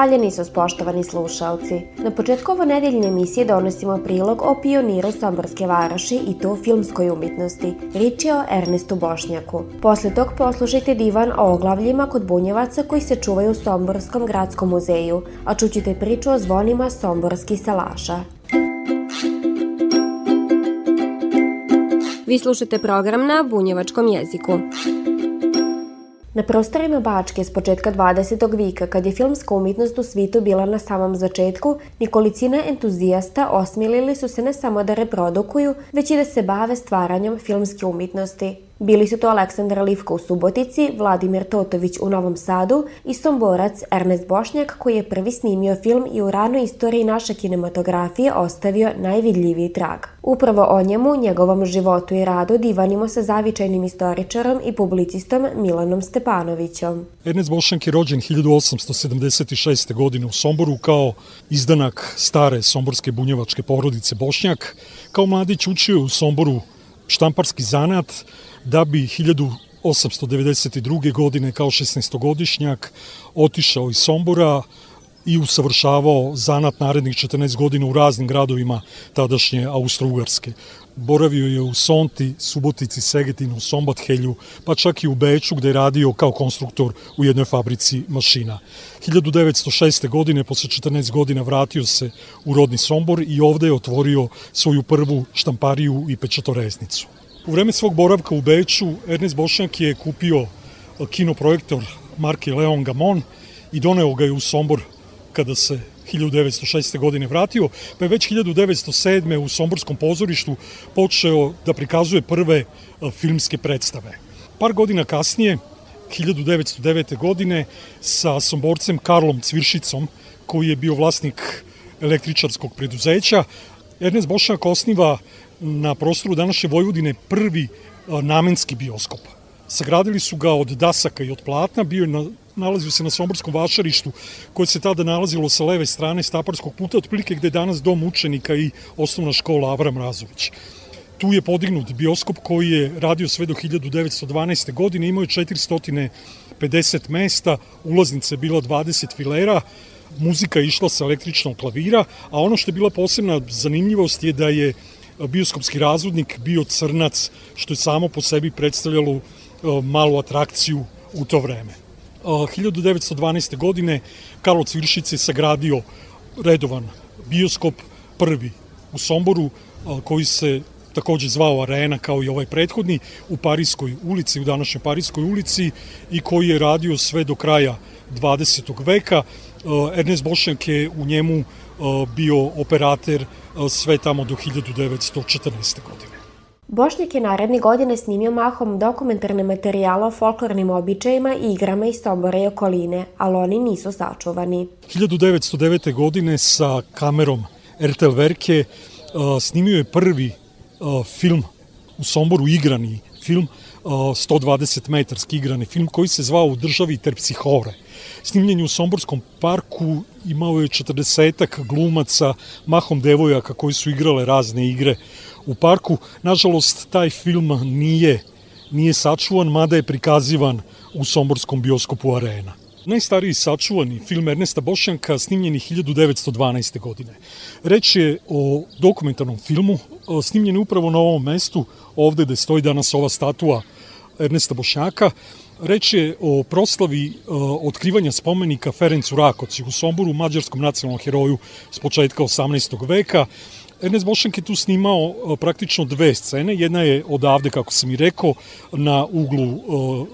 Hvaljeni su spoštovani slušalci. Na početku ovo nedeljne emisije donosimo prilog o pioniru Somborske varoši i to filmskoj umetnosti. Rič je o Ernestu Bošnjaku. Posle tog poslušajte divan o oglavljima kod bunjevaca koji se čuvaju u Somborskom gradskom muzeju, a čućite priču o zvonima Somborskih salaša. Vi slušate program na bunjevačkom jeziku. Na prostorima Bačke s početka 20. vika, kad je filmska umetnost u svitu bila na samom začetku, nikolicina entuzijasta osmilili su se ne samo da reprodukuju, već i da se bave stvaranjem filmske umetnosti. Bili su to Aleksandar Livko u Subotici, Vladimir Totović u Novom Sadu i Somborac Ernest Bošnjak koji je prvi snimio film i u ranoj istoriji naše kinematografije ostavio najvidljiviji trag. Upravo o njemu, njegovom životu i radu divanimo sa zavičajnim istoričarom i publicistom Milanom Stepanovićom. Ernest Bošnjak je rođen 1876. godine u Somboru kao izdanak stare somborske bunjevačke porodice Bošnjak. Kao mladić učio u Somboru štamparski zanat, da bi 1892. godine kao 16-godišnjak otišao iz Sombora i usavršavao zanat narednih 14 godina u raznim gradovima tadašnje Austro-Ugarske. Boravio je u Sonti, Subotici, Segetinu, Sombathelju, pa čak i u Beču gde je radio kao konstruktor u jednoj fabrici mašina. 1906. godine, posle 14 godina, vratio se u rodni Sombor i ovde je otvorio svoju prvu štampariju i pečatoreznicu. U vreme svog boravka u Beču, Ernest Bošnjak je kupio kinoprojektor marke Leon Gamon i doneo ga je u Sombor kada se 1906. godine vratio, pa je već 1907. u Somborskom pozorištu počeo da prikazuje prve filmske predstave. Par godina kasnije, 1909. godine, sa Somborcem Karlom Cviršicom, koji je bio vlasnik električarskog preduzeća, Ernest Bošnjak osniva na prostoru današnje Vojvodine prvi namenski bioskop. Sagradili su ga od dasaka i od platna, bio je na, nalazio se na Somborskom vašarištu koje se tada nalazilo sa leve strane Staparskog puta, otprilike gde je danas dom učenika i osnovna škola Avram Razović. Tu je podignut bioskop koji je radio sve do 1912. godine, imao je 450 mesta, ulaznica je bila 20 filera, muzika je išla sa električnog klavira, a ono što je bila posebna zanimljivost je da je bioskopski razvodnik bio crnac, što je samo po sebi predstavljalo e, malu atrakciju u to vreme. 1912. E, godine Karlo Cviršic je sagradio redovan bioskop, prvi u Somboru, e, koji se takođe zvao Arena kao i ovaj prethodni u Parijskoj ulici, u današnjoj Parijskoj ulici i koji je radio sve do kraja 20. veka. Ernest Bošnjak je u njemu bio operater sve tamo do 1914. godine. Bošnjak je naredne godine snimio mahom dokumentarne materijale o folklornim običajima i igrama iz Sombora i okoline, ali oni nisu sačuvani. 1909. godine sa kamerom RTL Verke snimio je prvi film u Somboru, igrani film, 120 metarski igrani film koji se zvao U državi Terpsihore snimljenju u Somborskom parku imao je 40 glumaca, mahom devojaka koji su igrale razne igre u parku. Nažalost, taj film nije, nije sačuvan, mada je prikazivan u Somborskom bioskopu Arena. Najstariji sačuvani film Ernesta Bošnjanka snimljen je 1912. godine. Reč je o dokumentarnom filmu, snimljen je upravo na ovom mestu, ovde gde stoji danas ova statua Ernesta Bošnjaka, Reč je o proslavi uh, otkrivanja spomenika Ferencu Rakoci u Somboru, mađarskom nacionalnom heroju s početka 18. veka. Ernest Bošank je tu snimao uh, praktično dve scene. Jedna je odavde, kako sam i rekao, na uglu uh,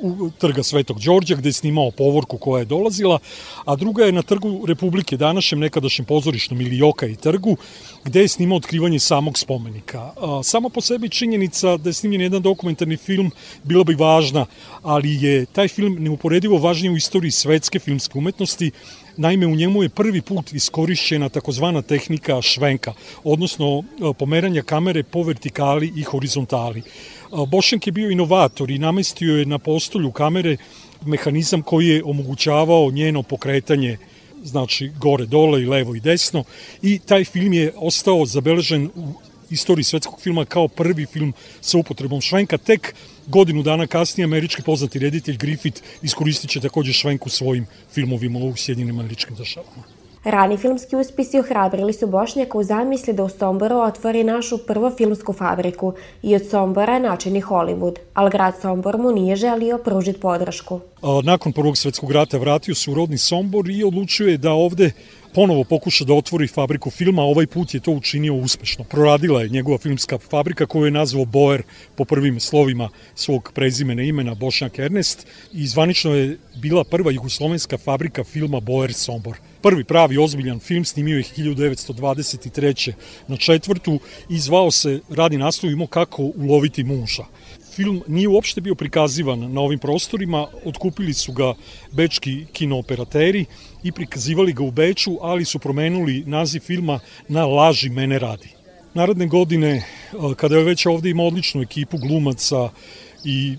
u trga Svetog Đorđa gde je snimao povorku koja je dolazila, a druga je na trgu Republike, današnjem nekadašnjem pozorišnom ili Joka i trgu, gde je snimao otkrivanje samog spomenika. Samo po sebi činjenica da je snimljen jedan dokumentarni film bila bi važna, ali je taj film neuporedivo važniji u istoriji svetske filmske umetnosti, Naime, u njemu je prvi put iskorišćena takozvana tehnika švenka, odnosno pomeranja kamere po vertikali i horizontali. Bošnjak je bio inovator i namestio je na postolju kamere mehanizam koji je omogućavao njeno pokretanje znači gore, dole i levo i desno i taj film je ostao zabeležen u istoriji svetskog filma kao prvi film sa upotrebom švenka. Tek godinu dana kasnije američki poznati reditelj Griffith iskoristit će takođe švenku svojim filmovima u Sjedinim američkim državama. Rani filmski uspisi ohrabrili su Bošnjaka u zamisli da u Somboru otvori našu prvu filmsku fabriku i od Sombora načini Hollywood, ali grad Sombor mu nije želio pružiti podršku. Nakon Prvog svetskog rata vratio se u rodni Sombor i odlučio je da ovde ponovo pokuša da otvori fabriku filma, ovaj put je to učinio uspešno. Proradila je njegova filmska fabrika koju je nazvao Boer po prvim slovima svog prezimena imena Bošnjak Ernest i zvanično je bila prva jugoslovenska fabrika filma Boer Sombor. Prvi pravi ozbiljan film snimio je 1923. na četvrtu i zvao se, radi naslov imao kako uloviti muža film nije uopšte bio prikazivan na ovim prostorima, otkupili su ga bečki kinooperateri i prikazivali ga u Beču, ali su promenuli naziv filma na Laži mene radi. Naredne godine, kada je već ovde ima odličnu ekipu glumaca i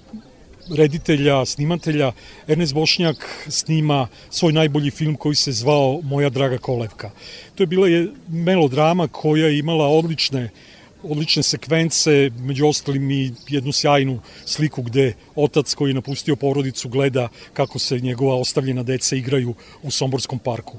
reditelja, snimatelja, Ernest Bošnjak snima svoj najbolji film koji se zvao Moja draga kolevka. To je bila je melodrama koja je imala odlične odlične sekvence, među ostalim i jednu sjajnu sliku gde otac koji je napustio porodicu gleda kako se njegova ostavljena deca igraju u Somborskom parku.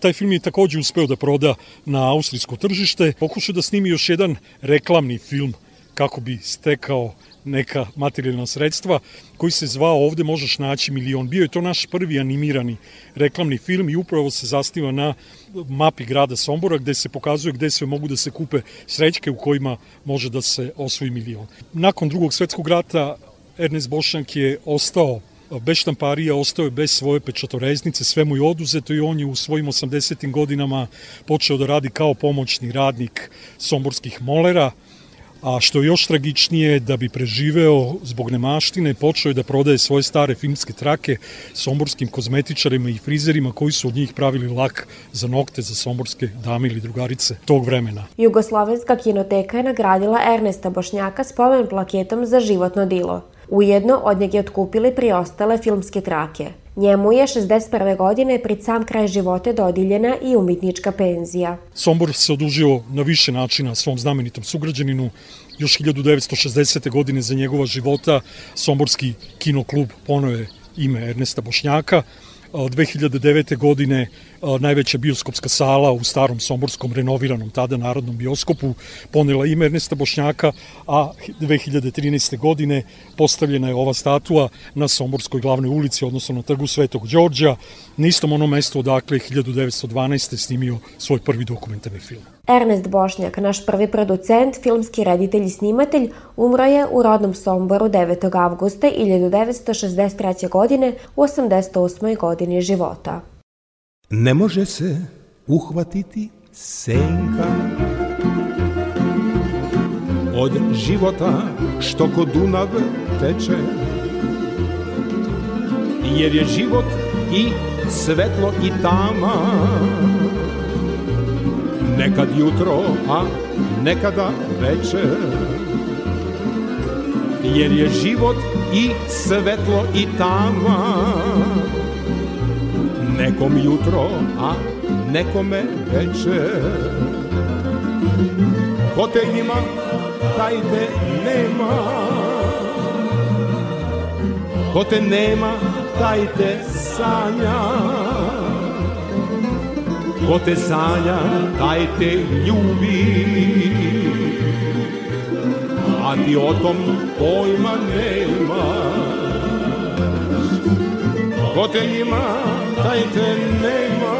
Taj film je takođe uspeo da proda na austrijsko tržište, pokušao da snimi još jedan reklamni film kako bi stekao neka materijalna sredstva, koji se zvao Ovde možeš naći milion. Bio je to naš prvi animirani reklamni film i upravo se zastiva na mapi grada Sombora gde se pokazuje gde sve mogu da se kupe srećke u kojima može da se osvoji milion. Nakon drugog svetskog rata Ernest Bošank je ostao bez štamparija, ostao je bez svoje pečatoreznice, sve mu je oduzeto i on je u svojim 80. godinama počeo da radi kao pomoćni radnik somborskih molera, a što je još tragičnije, da bi preživeo zbog nemaštine, počeo je da prodaje svoje stare filmske trake somborskim kozmetičarima i frizerima koji su od njih pravili lak za nokte za somborske dame ili drugarice tog vremena. Jugoslovenska kinoteka je nagradila Ernesta Bošnjaka spomen plaketom za životno dilo. Ujedno od njega je otkupili priostale filmske trake. Njemu je 61. godine pred sam kraj života dodiljena i umitnička penzija. Sombor se odužio na više načina svom znamenitom sugrađaninu. Još 1960. godine za njegova života Somborski kinoklub ponoje ime Ernesta Bošnjaka, 2009. godine najveća bioskopska sala u starom somborskom renoviranom tada narodnom bioskopu ponela ime Ernesta Bošnjaka, a 2013. godine postavljena je ova statua na Somborskoj glavnoj ulici, odnosno na trgu Svetog Đorđa, na istom onom mestu odakle 1912. snimio svoj prvi dokumentarni film. Ernest Bošnjak, naš prvi producent, filmski reditelj i snimatelj, umro je u rodnom Somboru 9. avgusta 1963. godine u 88. godini života. Ne može se uhvatiti senka Od života što kod Dunav teče Jer je život i svetlo i tama. Nekad jutro, a nekada večer Jer je život i svetlo i tama Nekom jutro, a nekome večer Ko te ima, taj te nema. Ko te nema, taj te sanja. Ko te sanja, taj te ljubi. A ti o tom pojma nema Ko te taj te nema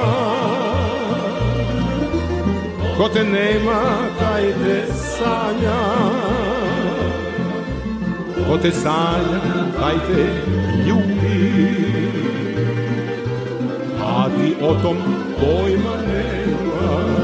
Ko te nema, taj te sanja ko te sanja, taj te ljubi. A ti o tom pojma nema.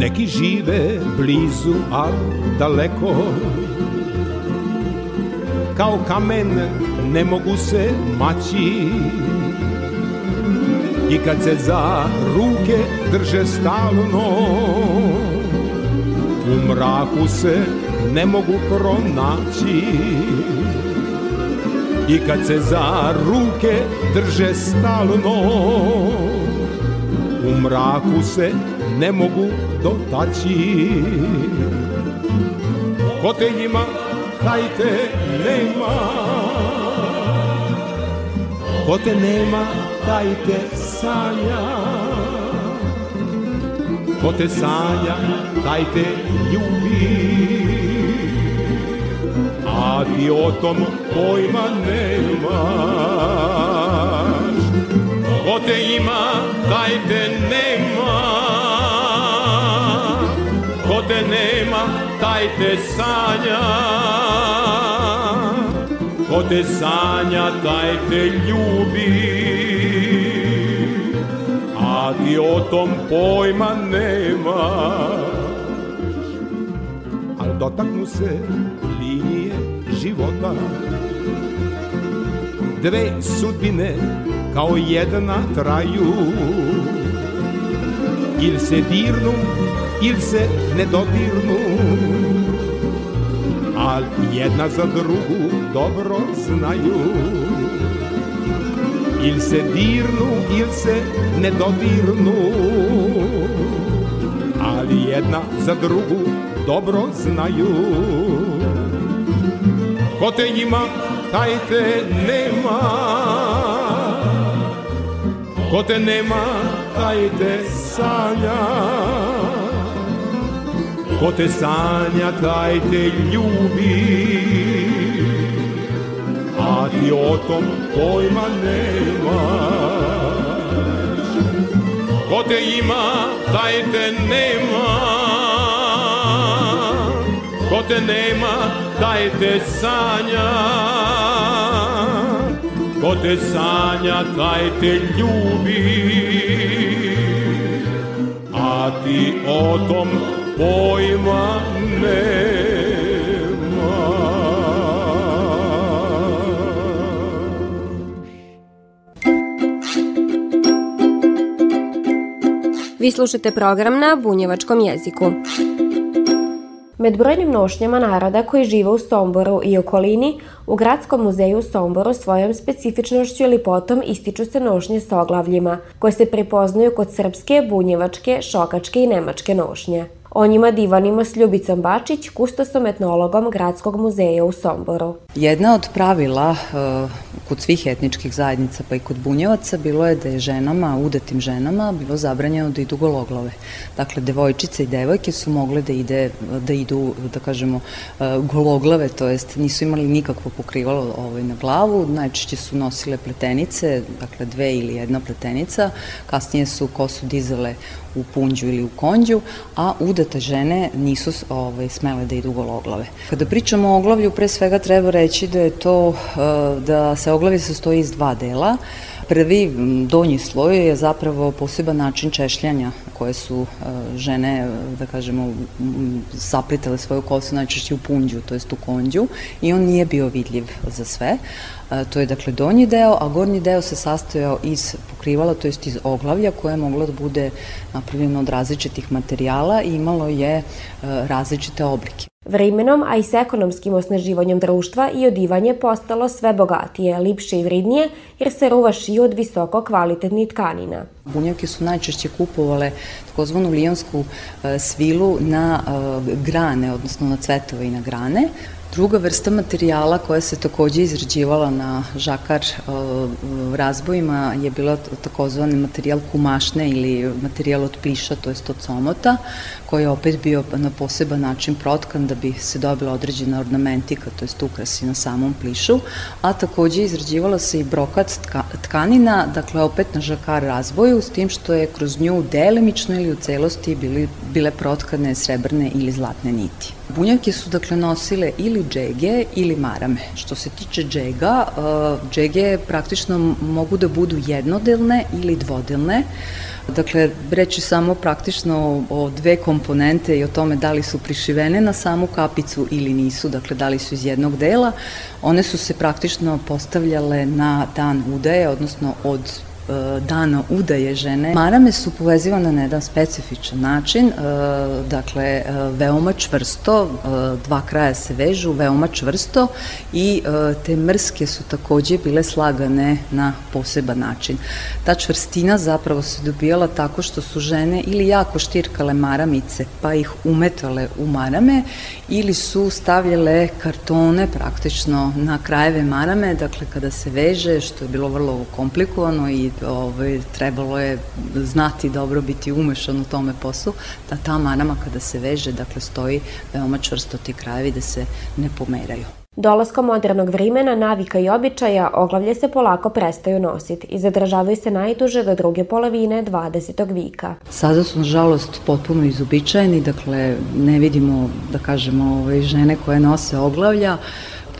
Neki žive blizu, a daleko. Kao kamen ne mogu se maći. I kad se za ruke drže stalno U mraku se ne mogu pronaći. I kad se za ruke drže stalno U mraku se ne mogu dotaći Ko te ima, taj te nema. Ko te nema, taj te sanja. Ko te sanja, taj te ljubi. A ti o tom pojma nemaš. Ko te ima, taj te nema te nema, taj te sanja. Ko te sanja, taj te ljubi. A ti o tom pojma nemaš Al dotaknu se linije života. Dve sudbine kao jedna traju. Ili se dirnu ili se ne dodirnu. Al jedna za drugu dobro znaju. Ili se dirnu, ili se ne dodirnu. Ali jedna za drugu dobro znaju. Ko te ima, taj te nema. Ko te nema, taj te sanja Ko te sanja, taj te ljubi. A ti o tom pojma nemaš. Ko te ima, taj te nema. Ko te nema, taj te sanja. Ko te sanja, taj te ljubi. A ti o tom pojma Vi slušate program na bunjevačkom jeziku. Med brojnim nošnjama naroda koji žive u Somboru i okolini, u Gradskom muzeju u Somboru svojom specifičnošću ili potom ističu se nošnje s oglavljima, koje se prepoznaju kod srpske, bunjevačke, šokačke i nemačke nošnje. O njima divanimo s Ljubicom Bačić, kustosom etnologom Gradskog muzeja u Somboru. Jedna od pravila uh, kod svih etničkih zajednica pa i kod bunjevaca bilo je da je ženama, udatim ženama, bilo zabranjeno da idu gologlave. Dakle, devojčice i devojke su mogle da, ide, da idu, da kažemo, uh, gologlave, to jest nisu imali nikakvo pokrivalo ovaj, na glavu, najčešće su nosile pletenice, dakle dve ili jedna pletenica, kasnije su kosu dizale u punđu ili u konđu, a udate žene nisu ovaj, smele da idu gologlave. Kada pričamo o oglavlju, pre svega treba reći da je to, uh, da se oglavlje sastoji iz dva dela. Prvi donji sloj je zapravo poseban način češljanja koje su uh, žene, da kažemo, sapritale svoju kosu najčešće u punđu, to jest u konđu i on nije bio vidljiv za sve. To je dakle donji deo, a gornji deo se sastojao iz pokrivala, to jest iz oglavlja koje je moglo da bude napravljeno od različitih materijala i imalo je različite oblike. Vremenom, a i s ekonomskim osnaživanjem društva i odivanje postalo sve bogatije, lipše i vridnije, jer se ruva šiju od visoko kvalitetnih tkanina. Bunjevke su najčešće kupovale takozvanu lijonsku svilu na grane, odnosno na cvetove i na grane. Druga vrsta materijala koja se takođe izrađivala na žakar razbojima je bila takozvani materijal kumašne ili materijal od pliša, to jest od somota, koji je opet bio na poseban način protkan da bi se dobila određena ornamentika, to jest ukrasi na samom plišu, a takođe izrađivala se i brokat tkanina, dakle opet na žakar razboju, s tim što je kroz nju delimično ili u celosti bili, bile protkane srebrne ili zlatne niti. Bunjavke su dakle nosile ili džege ili marame. Što se tiče džega, uh, džege praktično mogu da budu jednodelne ili dvodelne. Dakle, reći samo praktično o dve komponente i o tome da li su prišivene na samu kapicu ili nisu, dakle da li su iz jednog dela. One su se praktično postavljale na dan udaje, odnosno od dana udaje žene. Marame su povezivane na jedan specifičan način, e, dakle e, veoma čvrsto, dva kraja se vežu, veoma čvrsto i te mrske su takođe bile slagane na poseban način. Ta čvrstina zapravo se dobijala tako što su žene ili jako štirkale maramice pa ih umetale u marame ili su stavljale kartone praktično na krajeve marame, dakle kada se veže, što je bilo vrlo komplikovano i ovaj, trebalo je znati dobro biti umešan u tome poslu, da ta manama kada se veže, dakle stoji veoma čvrsto ti krajevi da se ne pomeraju. Dolaskom modernog vremena, navika i običaja, oglavlje se polako prestaju nositi i zadržavaju se najduže do druge polovine 20. vika. Sada su, nažalost, potpuno izobičajeni, dakle, ne vidimo, da kažemo, ove, ovaj, žene koje nose oglavlja,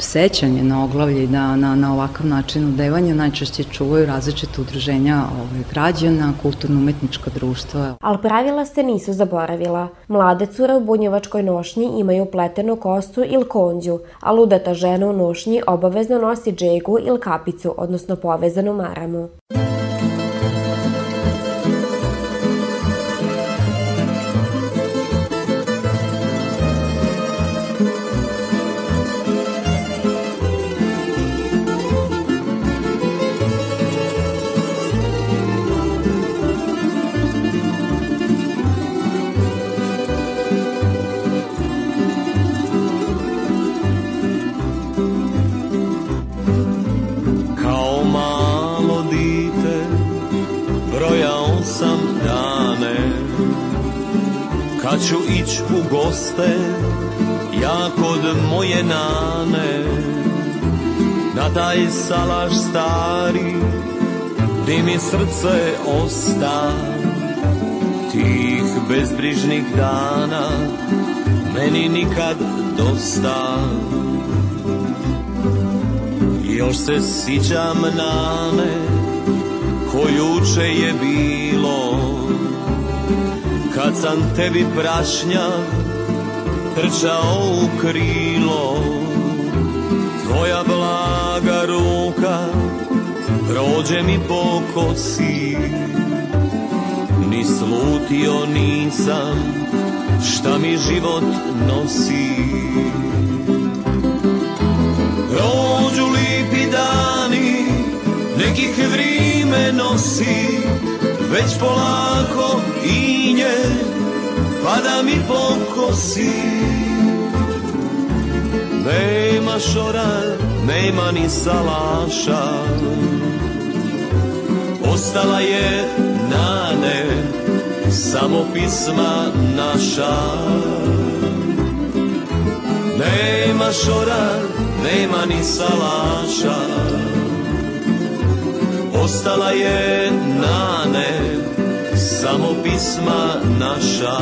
sećanje na oglavlje i na, na, na ovakav način odevanja najčešće čuvaju različite udruženja ovaj, građana, kulturno-umetnička društva. Ali pravila se nisu zaboravila. Mlade cure u bunjevačkoj nošnji imaju pletenu kostu ili konđu, a ludata žena u nošnji obavezno nosi džegu ili kapicu, odnosno povezanu maramu. Kad u goste Ja kod moje nane. Na taj salaš stari Di mi srce osta. Tih bezbrižnih dana Meni nikad dosta. Još se sićam nane Ko juče je bilo Kad sam tebi prašnja trčao u krilo Tvoja blaga ruka prođe mi po kosi Ni slutio nisam šta mi život nosi. Prođu lipi dani, nekih vrime nosi već polako inje pada mi po kosi Nema šora, nema ni salaša. Ostala je nane, samo pisma naša. Nema šora, nema ni salaša Ostala je nane Samo pisma naša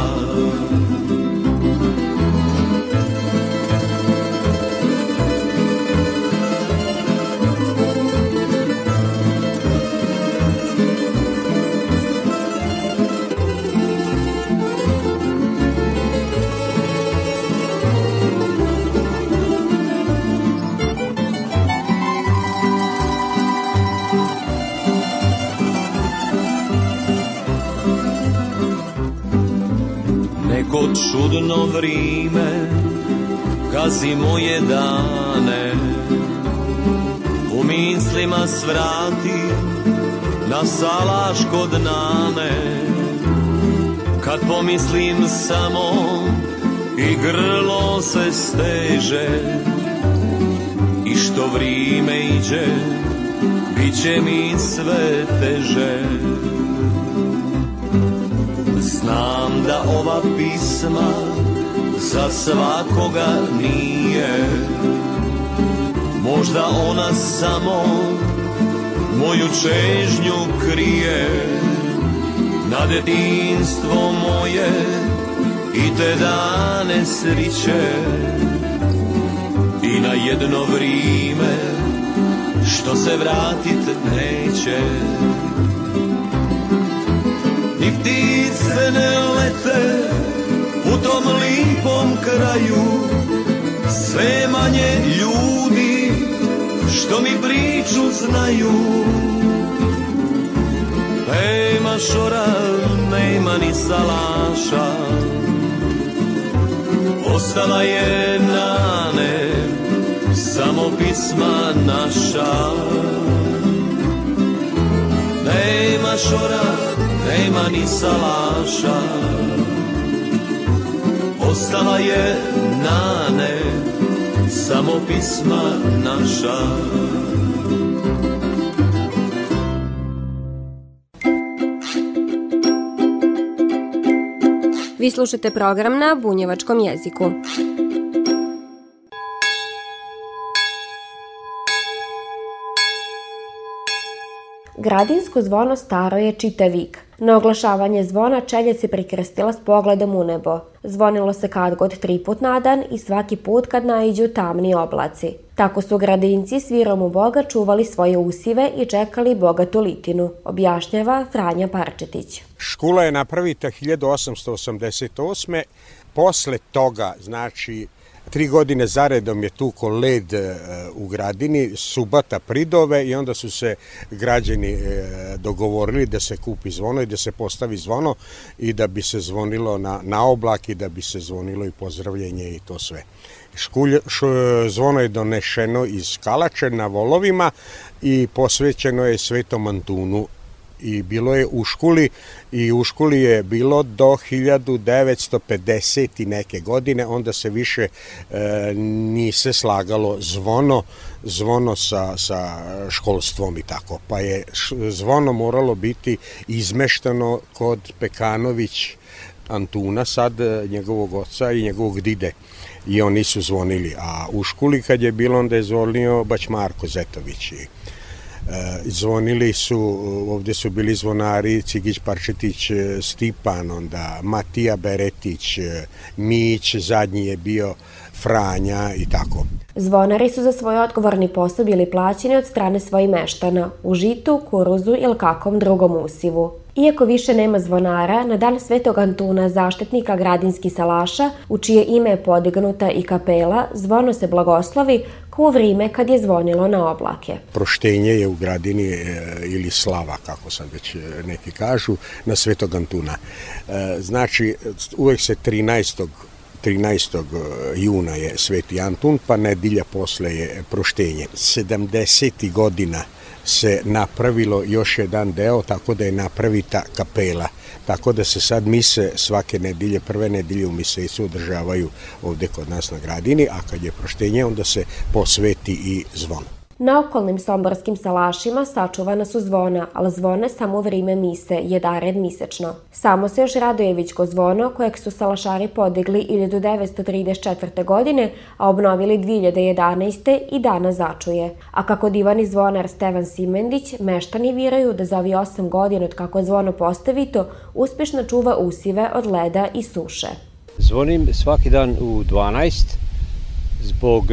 čudno vrime Gazi moje dane. U mislima svrati Na salaš kod nane. Kad pomislim samo i grlo se steže I što vrime iđe, bit će mi sve teže ova pisma za svakoga nije. Možda ona samo moju čežnju krije Na detinstvo moje i te dane sriće. I na jedno vrime što se vratit neće Ni ptice ne lete u tom lipom kraju. Sve manje ljudi što mi priču znaju. Nema šora, nema ni salaša. Ostala je nane, samo pisma naša. Nema šora, nema ni salaša Ostala je nane, samo pisma naša Vi slušate program na bunjevačkom jeziku. Gradinsko zvono staro je čitav vik. Na oglašavanje zvona čelje se prikrstila s pogledom u nebo. Zvonilo se kad god tri put na dan i svaki put kad naiđu tamni oblaci. Tako su gradinci svirom u Boga čuvali svoje usive i čekali bogatu litinu, objašnjava Franja Parčetić. Škula je napravita 1888. Posle toga, znači, Tri godine zaredom je tuko led e, u gradini, subata pridove i onda su se građani e, dogovorili da se kupi zvono i da se postavi zvono i da bi se zvonilo na, na oblak i da bi se zvonilo i pozdravljenje i to sve. Škulj, š, zvono je donešeno iz Kalače na volovima i posvećeno je Svetom Antunu i bilo je u školi i u školi je bilo do 1950 i neke godine, onda se više e, nise slagalo zvono, zvono sa, sa školstvom i tako. Pa je zvono moralo biti izmeštano kod Pekanović Antuna, sad e, njegovog oca i njegovog dide i oni su zvonili. A u školi kad je bilo, onda je zvonio baš Marko Zetović i zvonili su, ovde su bili zvonari Cigić Parčetić e, Stipan, onda Matija Beretić, e, Mić, zadnji je bio Franja i tako. Zvonari su za svoj odgovorni posao bili plaćeni od strane svojih meštana u žitu, kuruzu ili kakvom drugom usivu. Iako više nema zvonara, na dan Svetog Antuna, zaštitnika gradinski salaša, u čije ime je podignuta i kapela, zvono se blagoslovi u vrime kad je zvonilo na oblake. Proštenje je u gradini e, ili slava, kako sad već e, neki kažu, na Svetog Antuna. E, znači, uvek se 13. 13. juna je Sveti Antun, pa nedilja posle je proštenje. 70. godina se napravilo još jedan deo, tako da je napravita kapela. Tako da se sad mise svake nedelje, prve nedelje u misecu održavaju ovde kod nas na gradini, a kad je proštenje onda se posveti i zvon. Na okolnim somborskim salašima sačuvana su zvona, ali zvone samo u vrime mise, jedared misečno. Samo se još Radojevićko zvono, kojeg su salašari podigli 1934. godine, a obnovili 2011. i dana začuje. A kako divani zvonar Stevan Simendić, meštani viraju da za ovi 8 godina od kako zvono postavito, uspešno čuva usive od leda i suše. Zvonim svaki dan u 12 zbog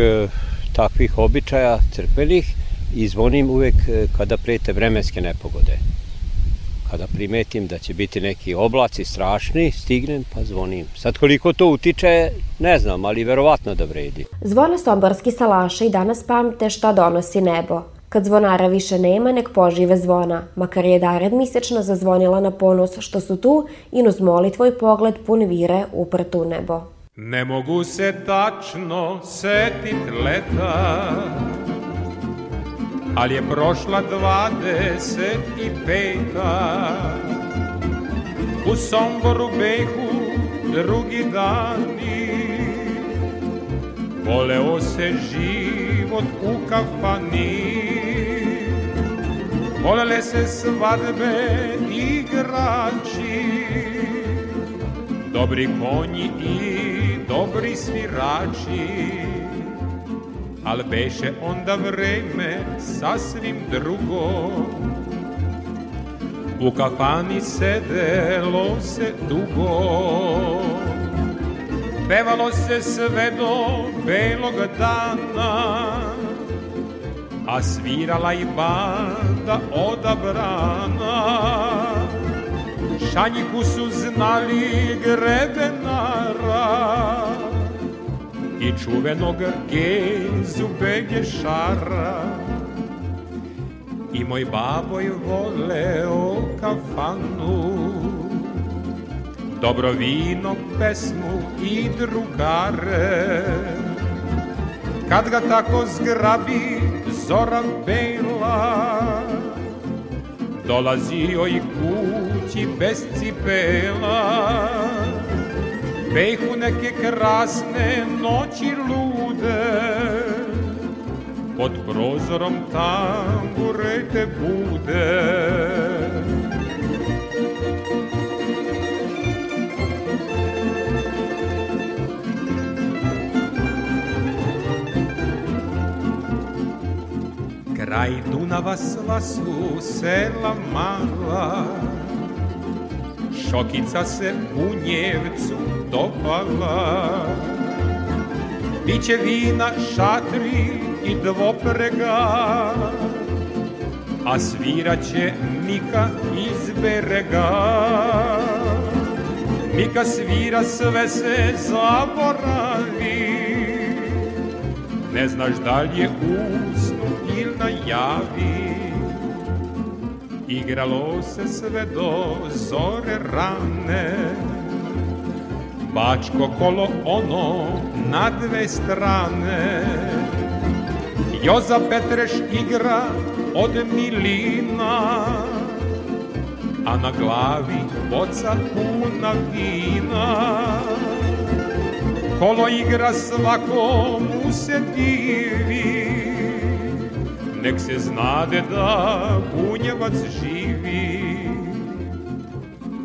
takvih običaja crkvenih i zvonim uvek e, kada prete vremenske nepogode. Kada primetim da će biti neki oblaci strašni, stignem pa zvonim. Sad koliko to utiče, ne znam, ali verovatno da vredi. Zvone somborski salaša i danas pamte šta donosi nebo. Kad zvonara više nema, nek požive zvona, makar je dared misečno zazvonila na ponos što su tu i nuz moli tvoj pogled pun vire uprtu nebo. Ne mogu se tačno setit leta Ali je prošla dvadeset i peta. U Somboru behu drugi dani Voleo se život u kafani. Volele se svadbe igrači Dobri konji i dobri svirači Al beše onda vreme sasvim drugo. U kafani sedelo se dugo Pevalo se sve do belog dana A svirala i banda odabrana. Šanjiku su znali grebenara I čuvenog gezu begešara. I moj baboj voleo kafanu Dobro vino, pesmu i drugare. Kad ga tako zgrabi zora bela Dolazio i kući bez cipela Behu neke krasne noći lude. Pod prozorom tamburete bude. Kraj Dunava sva su sela mala. Šokica se u Njevcu dopala. Biće vina, šatri i dvoprega A sviraće Mika iz berega. Mika svira sve se zaboravi. Ne znaš da li je usnu ili najavi Igralo se sve do zore rane Bačko kolo ono na dve strane. Joza Petreš igra od milina A na glavi boca puna vina. Kolo igra svako mu se divi Nek se znade da bunjevac živi.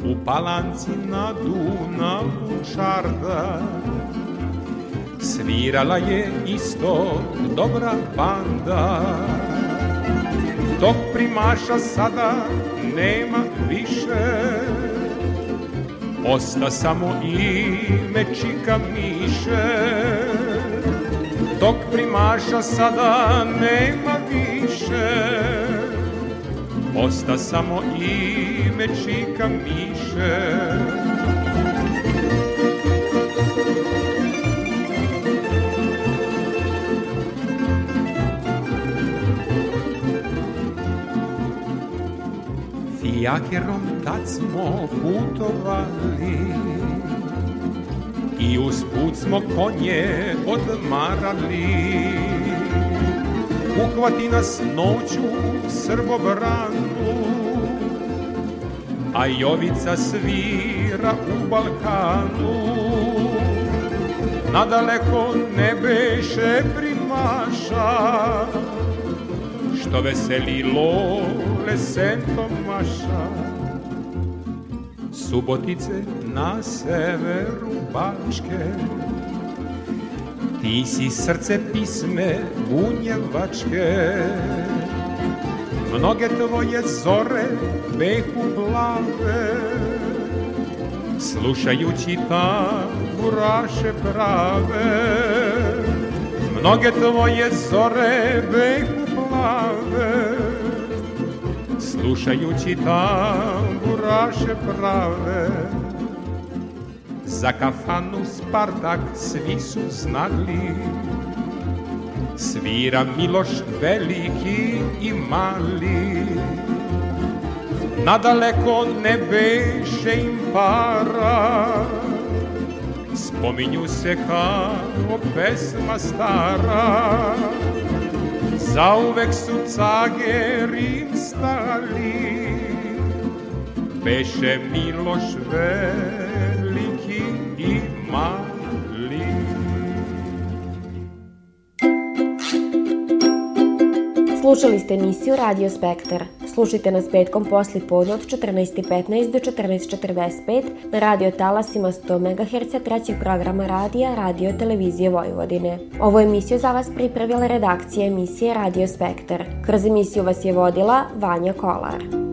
U palanci na Dunavu čarda Svirala je isto dobra banda. Dok primaša sada nema više. Osta samo ime čika miše. Dok primaša sada nema više. Osta samo ime čika miše Fijakerom tad smo putovali. I usput smo konje odmarali. Uhvati nas noću srbobranu A Jovica svira u Balkanu. Nadaleko ne beše primaša Što veseli lole sentomaša Subotice na severu Bačke Ti si srce pisme bunjevačke. Mnoge tvoje zore behu plave Slušajući tamburaše prave. Mnoge tvoje zore behu plave Slušajući tamburaše prave. Za kafanu Spartak svi su znali Svira Miloš veliki i mali. Nadaleko ne beše im para Spominju se kao pesma stara Zauvek su cage Rim stali beše Miloš veliki i mali. Slušali ste emisiju Radio Spektar. Slušajte nas petkom posli podne od 14.15 do 14.45 na radio talasima 100 MHz trećeg programa radija Radio Televizije Vojvodine. Ovu emisiju za vas pripravila redakcija emisije Radio Spektar. Kroz emisiju vas je vodila Vanja Kolar.